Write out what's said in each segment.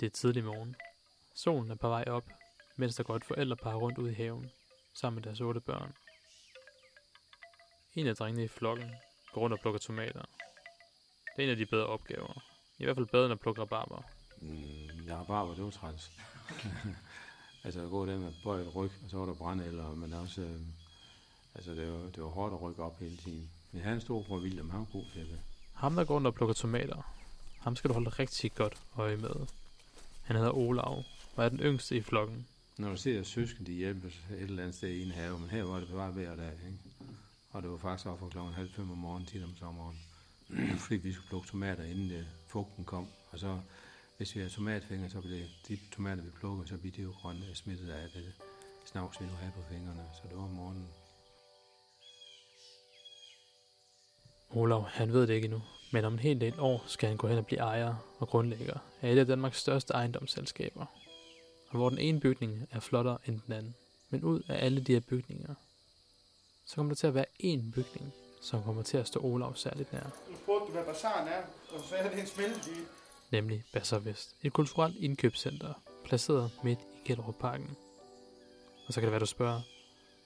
Det er tidlig morgen. Solen er på vej op, mens der går et forældrepar rundt ud i haven, sammen med deres otte børn. En af drengene i flokken går rundt og plukker tomater. Det er en af de bedre opgaver. I hvert fald bedre end at plukke rabarber. Mm, har bare det var træls. altså at gå der med bøjet ryg, og så var der brænde, eller, men også, øh, altså det var, det var hårdt at rykke op hele tiden. Men han stod for William, han var god til det. Ham, der går rundt og plukker tomater, ham skal du holde rigtig godt øje med. Han hedder Olav, og er den yngste i flokken. Når du ser søsken, de hjælper et eller andet sted i en have, men her var det bare hver dag, ikke? Og det var faktisk op fra klokken halv fem om morgenen til om sommeren. Fordi vi skulle plukke tomater, inden det, fugten kom. Og så, hvis vi har tomatfingre, så bliver de tomater, vi plukker, så bliver de jo grønne øh, smittet af det snavs, vi nu har på fingrene. Så det var om morgenen. Olav, han ved det ikke endnu, men om en hel del år skal han gå hen og blive ejer og grundlægger af et af Danmarks største ejendomsselskaber. Og hvor den ene bygning er flottere end den anden. Men ud af alle de her bygninger, så kommer der til at være én bygning, som kommer til at stå Olav særligt nær. Nu spurgte du, hvad bazaren er, og så er det en smeltedyr. Nemlig Basser Vest. Et kulturelt indkøbscenter, placeret midt i Gellerup-parken. Og så kan det være, du spørger,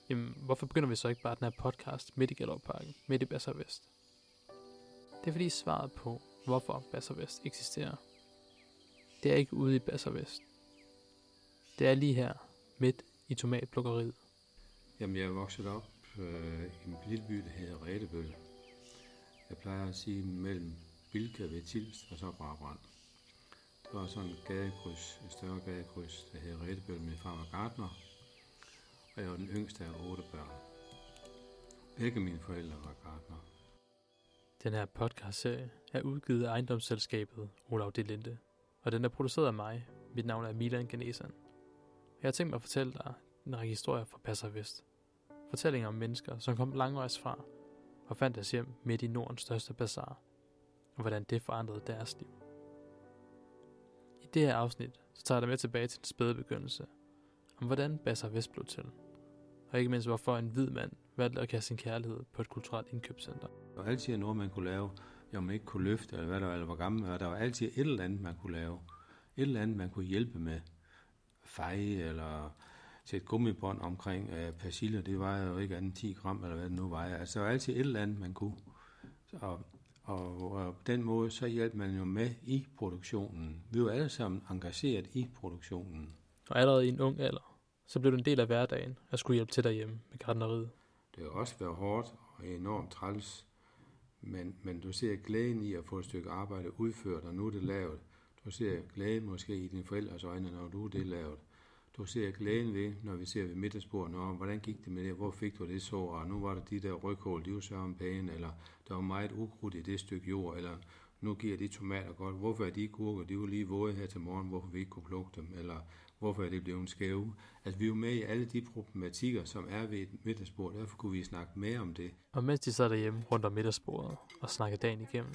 jamen, hvorfor begynder vi så ikke bare den her podcast midt i Gellerup-parken, midt i Basser Vest? Det er fordi svaret på, hvorfor Basser Vest eksisterer, det er ikke ude i Basser Vest. Det er lige her, midt i tomatplukkeriet. Jamen, jeg er vokset op øh, i en lille by, der hedder Redebøl. Jeg plejer at sige mellem Bilka ved Tilst og så Brabrand. Der var sådan en gadekryds, en større gadekryds, der hedder Redebøl. Min far var gardner, og jeg var den yngste af otte børn. Begge mine forældre var gardner. Den her podcastserie er udgivet af ejendomsselskabet Olav de Linde, og den er produceret af mig. Mit navn er Milan Ganesan. Jeg har tænkt mig at fortælle dig en række historier fra Passer Vest. Fortællinger om mennesker, som kom langvejs fra og fandt deres hjem midt i Nordens største bazar, og hvordan det forandrede deres liv. I det her afsnit, så tager jeg dig med tilbage til den spæde begyndelse, om hvordan Basser Vest blev til, og ikke mindst hvorfor en hvid mand valgte at kaste sin kærlighed på et kulturelt indkøbscenter. Der var altid noget, man kunne lave, jo man ikke kunne løfte, eller hvad der var, eller hvor gammel var. Der var altid et eller andet, man kunne lave. Et eller andet, man kunne hjælpe med. Feje, eller sætte gummibånd omkring uh, persille, det var jo ikke andet 10 gram, eller hvad det nu var. Altså, der var altid et eller andet, man kunne. Og, og, og på den måde, så hjalp man jo med i produktionen. Vi var alle sammen engageret i produktionen. Og allerede i en ung alder, så blev det en del af hverdagen at skulle hjælpe til derhjemme med gardneriet. Det har også været hårdt og enormt træls, men, men du ser glæden i at få et stykke arbejde udført, og nu er det lavet. Du ser glæden måske i dine forældres øjne, når du er det lavet. Du ser glæden ved, når vi ser ved middagsbordet, og hvordan gik det med det, hvor fik du det så, og nu var der de der ryghål, de var så om pæne, eller der var meget ukrudt i det stykke jord, eller nu giver de tomater godt, hvorfor er de gurker, de var lige våde her til morgen, hvorfor vi ikke kunne plukke dem, eller hvorfor er det blevet skæve. Altså vi er jo med i alle de problematikker, som er ved et middagsbord, derfor kunne vi snakke mere om det. Og mens de sad derhjemme rundt om middagsbordet og snakkede dagen igennem,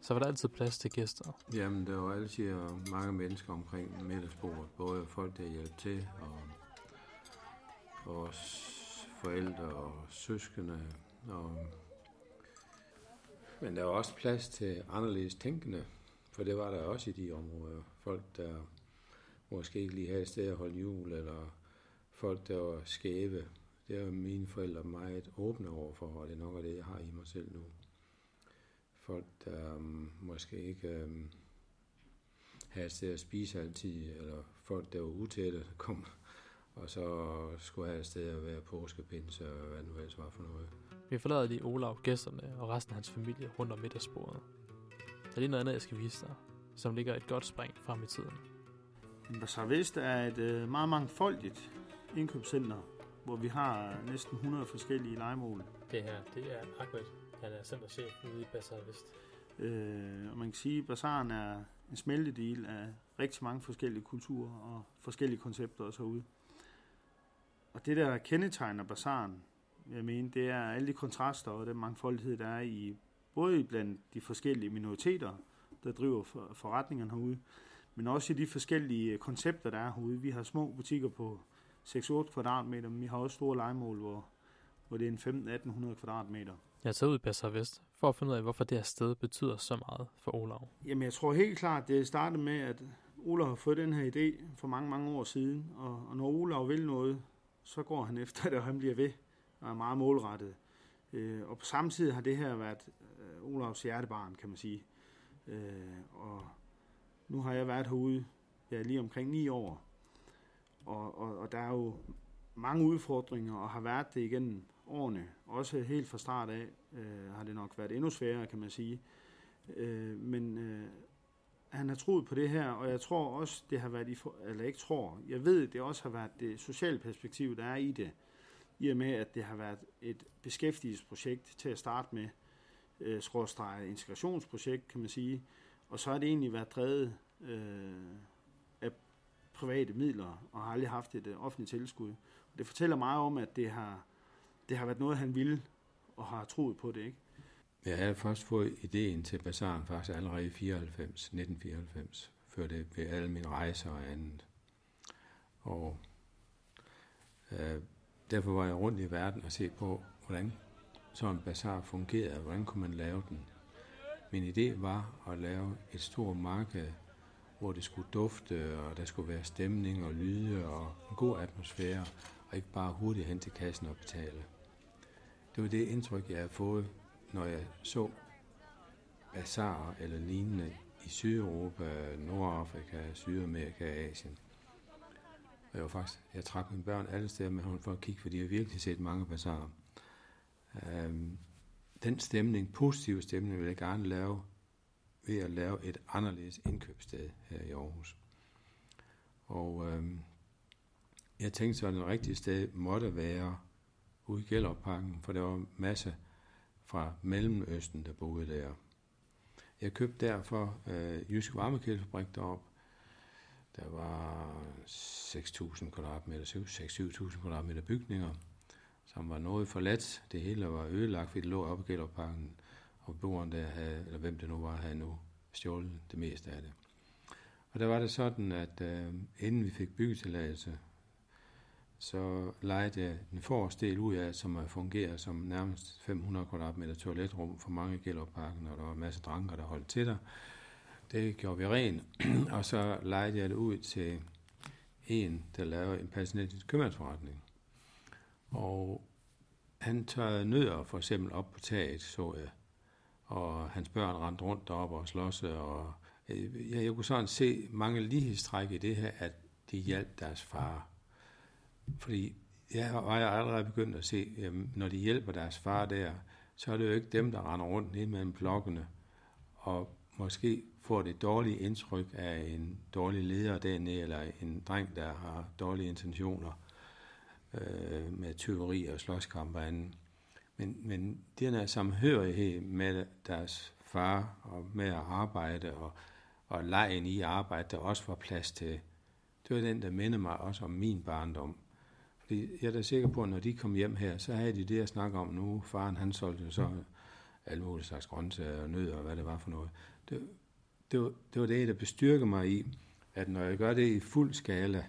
så var der altid plads til gæster. Jamen, der var altid mange mennesker omkring middagsbordet, både folk, der hjalp til, og vores forældre og søskende. Og men der var også plads til anderledes tænkende, for det var der også i de områder. Folk, der måske ikke lige havde et sted at holde jul, eller folk, der var skæve. Det er mine forældre meget åbne overfor, og det er nok af det, jeg har i mig selv nu. Folk, der um, måske ikke um, havde et sted at spise altid, eller folk, der var utætte, kom og så skulle have et sted at være påskepinse og hvad nu ellers var for noget. Vi forlader lige Olav, gæsterne og resten af hans familie rundt om middagsbordet. Der er lige noget andet, jeg skal vise dig, som ligger et godt spring frem i tiden. Bazaar Vest er et øh, meget mangfoldigt indkøbscenter, hvor vi har næsten 100 forskellige legemål. Det her, det er Ahmed. Han er centerchef ude i Bazaar Vest. Øh, og man kan sige, at bazaren er en smeltedel af rigtig mange forskellige kulturer og forskellige koncepter også herude. Og det, der kendetegner bazaren, jeg mener, det er alle de kontraster og den mangfoldighed, der er i både blandt de forskellige minoriteter, der driver forretningerne herude, men også i de forskellige koncepter, der er herude. Vi har små butikker på 6-8 kvadratmeter, men vi har også store legemål, hvor, hvor det er en 15-1800 kvadratmeter. Jeg tager ud i Bazaar Vest for at finde ud af, hvorfor det her sted betyder så meget for Olav. Jamen, jeg tror helt klart, det startede med, at Olav har fået den her idé for mange, mange år siden, og, og når Olav vil noget, så går han efter det, og han bliver ved og er meget målrettet. Øh, og på samme tid har det her været øh, Olavs hjertebarn, kan man sige. Øh, og nu har jeg været herude ja, lige omkring ni år, og, og, og der er jo mange udfordringer, og har været det igennem årene. Også helt fra start af øh, har det nok været endnu sværere, kan man sige. Øh, men øh, han har troet på det her, og jeg tror også, det har været, i for, eller ikke tror, jeg ved, det også har været det sociale perspektiv, der er i det, i og med, at det har været et beskæftigelsesprojekt til at starte med, øh, skråstreget integrationsprojekt, kan man sige, og så har det egentlig været drevet øh, af private midler, og har aldrig haft et øh, offentligt tilskud. Og det fortæller meget om, at det har, det har været noget, han ville, og har troet på det, ikke? Jeg havde først fået ideen til bazaren faktisk allerede i 94, 1994, før det ved alle mine rejser og andet. Og øh, derfor var jeg rundt i verden og se på, hvordan så en bazar fungerede, hvordan kunne man lave den. Min idé var at lave et stort marked, hvor det skulle dufte, og der skulle være stemning og lyde og en god atmosfære, og ikke bare hurtigt hen til kassen og betale. Det var det indtryk, jeg havde fået når jeg så bazarer eller lignende i Sydeuropa, Nordafrika, Sydamerika og Asien. Og jeg var faktisk, jeg trak mine børn alle steder med hånden for at kigge, for jeg har virkelig set mange bazarer. Um, øhm, den stemning, positive stemning, vil jeg gerne lave ved at lave et anderledes indkøbssted her i Aarhus. Og øh, jeg tænkte så, at det rigtige sted måtte være ude i Gellerparken, for der var masser fra Mellemøsten, der boede der. Jeg købte derfor øh, Jysk Varmekældefabrik derop. Der var 6.000 kvadratmeter, 6-7.000 kvadratmeter bygninger, som var noget forladt. Det hele var ødelagt, fordi det lå oppe i Gellerparken, og beboeren der havde, eller hvem det nu var, havde nu stjålet det meste af det. Og der var det sådan, at øh, inden vi fik byggetilladelse, så lejede jeg den forreste del ud af, som fungerer som nærmest 500 kvadratmeter toiletrum for mange i Gellerparken, og der var en masse dranker, der holdt til der. Det gjorde vi ren, og så lejede jeg det ud til en, der lavede en palæstinensisk købmandsforretning. Og han tørrede nødder for eksempel op på taget, så jeg. Og hans børn rendte rundt deroppe og slås. og øh, jeg, jeg kunne sådan se mange lighedstræk i det her, at de hjalp deres far fordi jeg var jeg allerede begyndt at se, jamen, når de hjælper deres far der, så er det jo ikke dem, der render rundt ned mellem blokkene, og måske får det dårlige indtryk af en dårlig leder dernede, eller en dreng, der har dårlige intentioner øh, med tyveri og slåskamp og andet. Men, men den her samhørighed med deres far, og med at arbejde, og, og lejen i arbejde, der også var plads til, det var den, der minder mig også om min barndom. Fordi jeg er da sikker på, at når de kom hjem her, så havde de det at snakke om nu. Faren han solgte jo så alle mulige slags grøntsager og nødder og hvad det var for noget. Det, det, var, det var det, der bestyrker mig i, at når jeg gør det i fuld skala,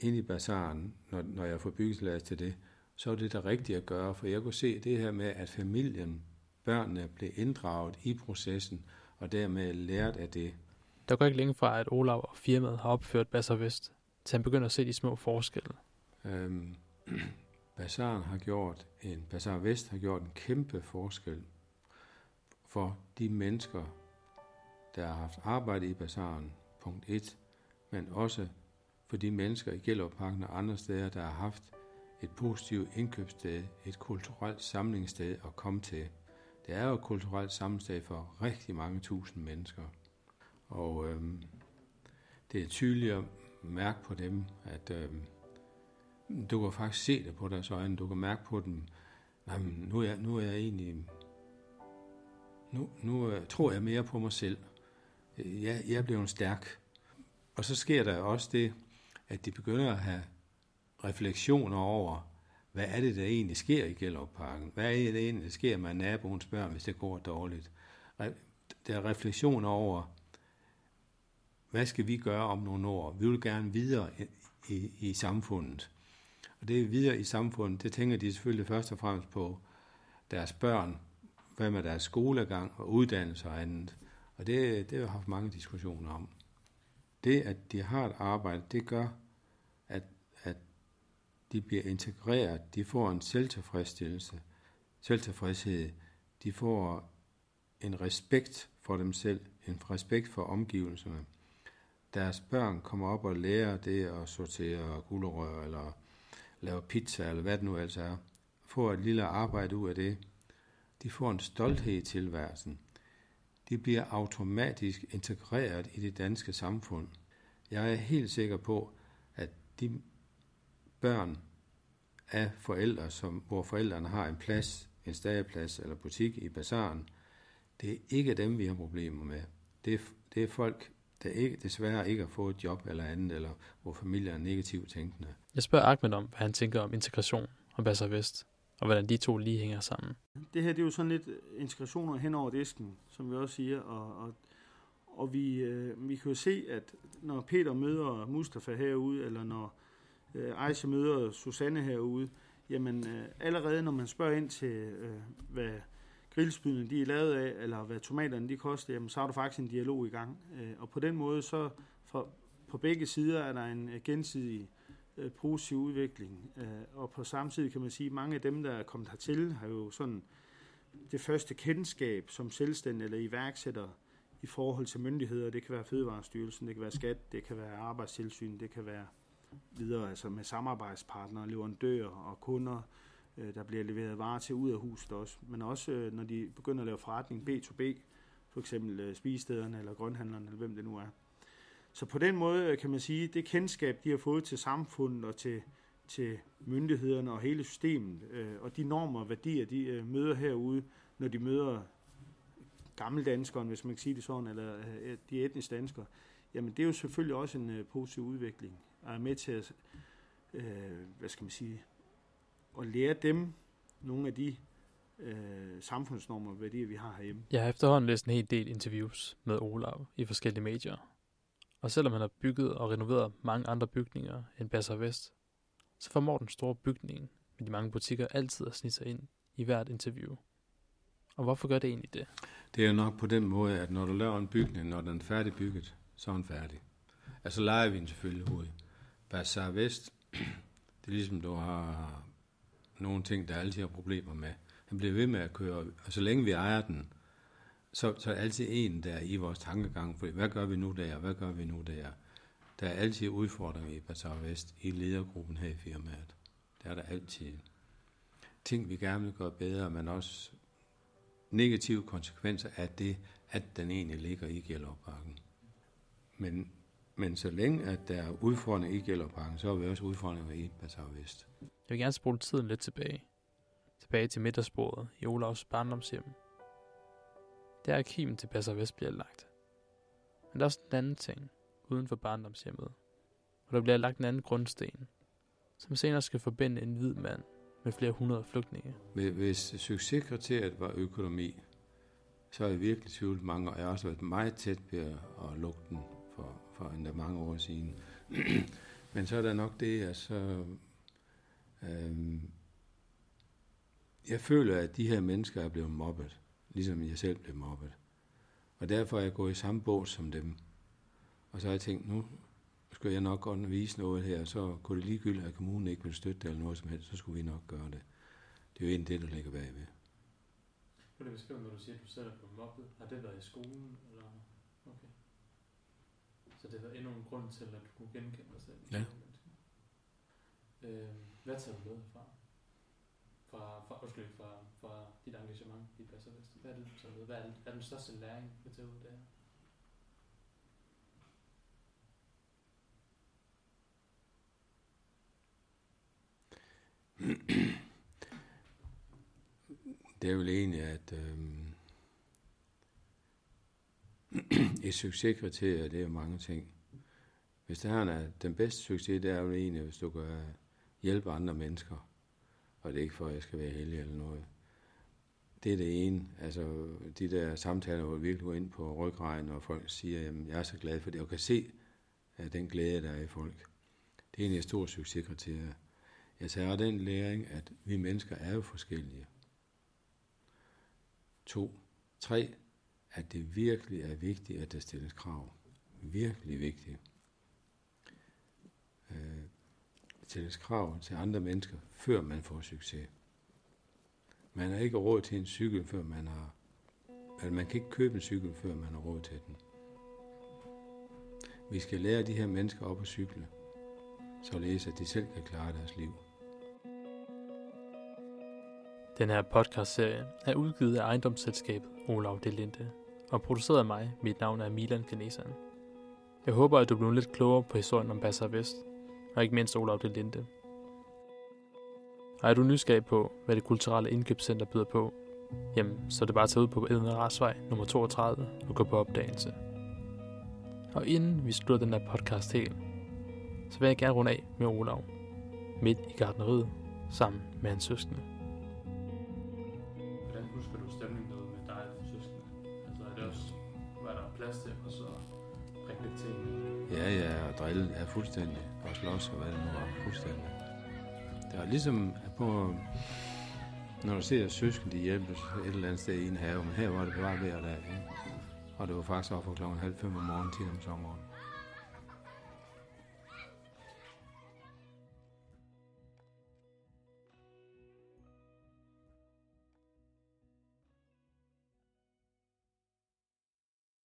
ind i bazaren, når, når jeg får byggetilladelse til det, så er det det rigtige at gøre, for jeg kunne se det her med, at familien, børnene blev inddraget i processen, og dermed lært af det. Der går ikke længe fra, at Olav og firmaet har opført Basser Vest, til han begynder at se de små forskelle. Øhm, Bazaren har gjort, en Bazar Vest har gjort en kæmpe forskel for de mennesker, der har haft arbejde i Bazaren, punkt 1, men også for de mennesker i Gellerparken og andre steder, der har haft et positivt indkøbssted, et kulturelt samlingssted at komme til. Det er jo et kulturelt samlingssted for rigtig mange tusind mennesker. Og øhm, det er tydeligt at mærke på dem, at øhm, du kan faktisk se det på deres øjne. Du kan mærke på dem, at nu, er nu er jeg egentlig... Nu, nu øh, tror jeg mere på mig selv. Jeg, jeg er blevet stærk. Og så sker der også det, at de begynder at have refleksioner over, hvad er det, der egentlig sker i Gellerparken? Hvad er det, der egentlig sker med naboens børn, hvis det går dårligt? Der er refleksioner over, hvad skal vi gøre om nogle år? Vi vil gerne videre i, i, i samfundet. Og det videre i samfundet, det tænker de selvfølgelig først og fremmest på deres børn, hvad med deres skolegang og uddannelse og andet. Og det, det har jeg haft mange diskussioner om det, at de har et arbejde, det gør, at, at de bliver integreret, de får en selvtilfredsstillelse, selvtilfredshed, de får en respekt for dem selv, en respekt for omgivelserne. Deres børn kommer op og lærer det at sortere gulerør, eller lave pizza, eller hvad det nu altså er. Får et lille arbejde ud af det. De får en stolthed i tilværelsen. De bliver automatisk integreret i det danske samfund. Jeg er helt sikker på, at de børn af forældre, som, hvor forældrene har en plads, en stageplads eller butik i bazaren, det er ikke dem, vi har problemer med. Det er, det er folk, der ikke, desværre ikke har fået et job eller andet, eller hvor familier er negativt tænkende. Jeg spørger Ahmed om, hvad han tænker om integration og Basser Vest, og hvordan de to lige hænger sammen. Det her det er jo sådan lidt integrationer hen over disken, som vi også siger, og, og, og vi, øh, vi kan jo se, at når Peter møder Mustafa herude, eller når øh, Aisha møder Susanne herude, jamen øh, allerede når man spørger ind til, øh, hvad grillspydene de er lavet af, eller hvad tomaterne de koster, jamen, så har du faktisk en dialog i gang. Øh, og på den måde, så fra, på begge sider er der en øh, gensidig øh, Øh, positiv udvikling. Øh, og på samme tid kan man sige, at mange af dem, der er kommet hertil, har jo sådan det første kendskab som selvstændig eller iværksætter i forhold til myndigheder. Det kan være Fødevarestyrelsen, det kan være skat, det kan være arbejdstilsyn, det kan være videre altså med samarbejdspartnere, leverandører og kunder, øh, der bliver leveret varer til ud af huset også. Men også øh, når de begynder at lave forretning B2B, for eksempel øh, spisestederne eller grønhandlerne, eller hvem det nu er. Så på den måde øh, kan man sige, det kendskab, de har fået til samfundet og til, til myndighederne og hele systemet, øh, og de normer og værdier, de øh, møder herude, når de møder gammeldanskeren, hvis man kan sige det sådan, eller øh, øh, de etniske danskere, jamen det er jo selvfølgelig også en øh, positiv udvikling, og er med til at, øh, hvad skal man sige, at lære dem nogle af de øh, samfundsnormer og værdier, vi har herhjemme. Jeg har efterhånden læst en hel del interviews med Olav i forskellige medier. Og selvom han har bygget og renoveret mange andre bygninger end Passer Vest, så formår den store bygning med de mange butikker altid at snige sig ind i hvert interview. Og hvorfor gør det egentlig det? Det er nok på den måde, at når du laver en bygning, når den er færdigbygget, så er den færdig. Altså leger vi den selvfølgelig hovedet. Bazaar Vest, det er ligesom du har nogle ting, der altid har problemer med. Den bliver ved med at køre, og så længe vi ejer den, så, så er altid en der i vores tankegang, for hvad gør vi nu der, hvad gør vi nu der? Der er altid udfordringer i Bazaar Vest, i ledergruppen her i firmaet. Der er der altid ting, vi gerne vil gøre bedre, men også negative konsekvenser af det, at den egentlig ligger i Gellerparken. Men, men så længe at der er udfordringer i Gellerparken, så er vi også udfordringer i Bazaar Vest. Jeg vil gerne spole tiden lidt tilbage. Tilbage til middagsbordet i Olavs barndomshjem. Der er kimen til Passer Vest bliver lagt. Men der er også en anden ting uden for barndomshjemmet. hvor der bliver lagt en anden grundsten, som senere skal forbinde en hvid mand med flere hundrede flygtninge. Hvis succeskriteriet var økonomi, så er jeg virkelig tvivl mange, og jeg har også været meget tæt ved at lukke den for, for endda mange år siden. Men så er der nok det, at så Øhm, jeg føler, at de her mennesker er blevet mobbet, ligesom jeg selv blev mobbet. Og derfor er jeg gået i samme bås som dem. Og så har jeg tænkt, nu skal jeg nok godt vise noget her, så kunne det ligegyldigt, at kommunen ikke vil støtte det eller noget som helst, så skulle vi nok gøre det. Det er jo egentlig det, der ligger bagved. Kunne du beskrive, når du siger, at du selv er blevet mobbet? Har det været i skolen? Eller? Okay. Så det har endnu en grund til, at du kunne genkende dig selv? Ja. Øhm, hvad tager du med fra? Fra, fra, undskyld, fra, fra dit engagement i Passer Vest? Hvad er det, så ved, Hvad er, er den største læring, du tager ud der? Øhm, det er jo egentlig, at øh, et succeskriterie, det er mange ting. Hvis det her er den bedste succes, det er jo egentlig, hvis du gør hjælpe andre mennesker. Og det er ikke for, at jeg skal være heldig eller noget. Det er det ene. Altså, de der samtaler, hvor vi virkelig går ind på ryggraden, og folk siger, at jeg er så glad for det, og kan se at den glæde, der er i folk. Det er en af store succeskriterie. Jeg tager den læring, at vi mennesker er jo forskellige. To. Tre. At det virkelig er vigtigt, at der stilles krav. Virkelig vigtigt. Stilles krav til andre mennesker, før man får succes. Man har ikke råd til en cykel, før man har... Altså, man kan ikke købe en cykel, før man har råd til den. Vi skal lære de her mennesker op at cykle, således at de selv kan klare deres liv. Den her podcast-serie er udgivet af ejendomsselskabet Olav Delinde og produceret af mig. Mit navn er Milan Ganesan. Jeg håber, at du blev lidt klogere på historien om Bassar Vest, og ikke mindst Olav Delinde. Og er du nysgerrig på, hvad det kulturelle indkøbscenter byder på, jamen, så er det bare at tage ud på Edna Rasvej nummer 32 og gå på opdagelse. Og inden vi slutter den her podcast helt, så vil jeg gerne runde af med Olav, midt i gardneriet, sammen med hans søskende. Hvordan husker du stemningen derude med dig og søskende? Altså er det også, var der plads til, og så prikke lidt til Ja, ja, og drille er fuldstændig, og slås og hvad det nu var, fuldstændig. Det er ligesom på, når du ser søsken, de hjælpes et eller andet sted i en have, men her var det bare hver dag. Ja. Og det var faktisk op for klokken halv fem om morgenen, 10 om sommeren.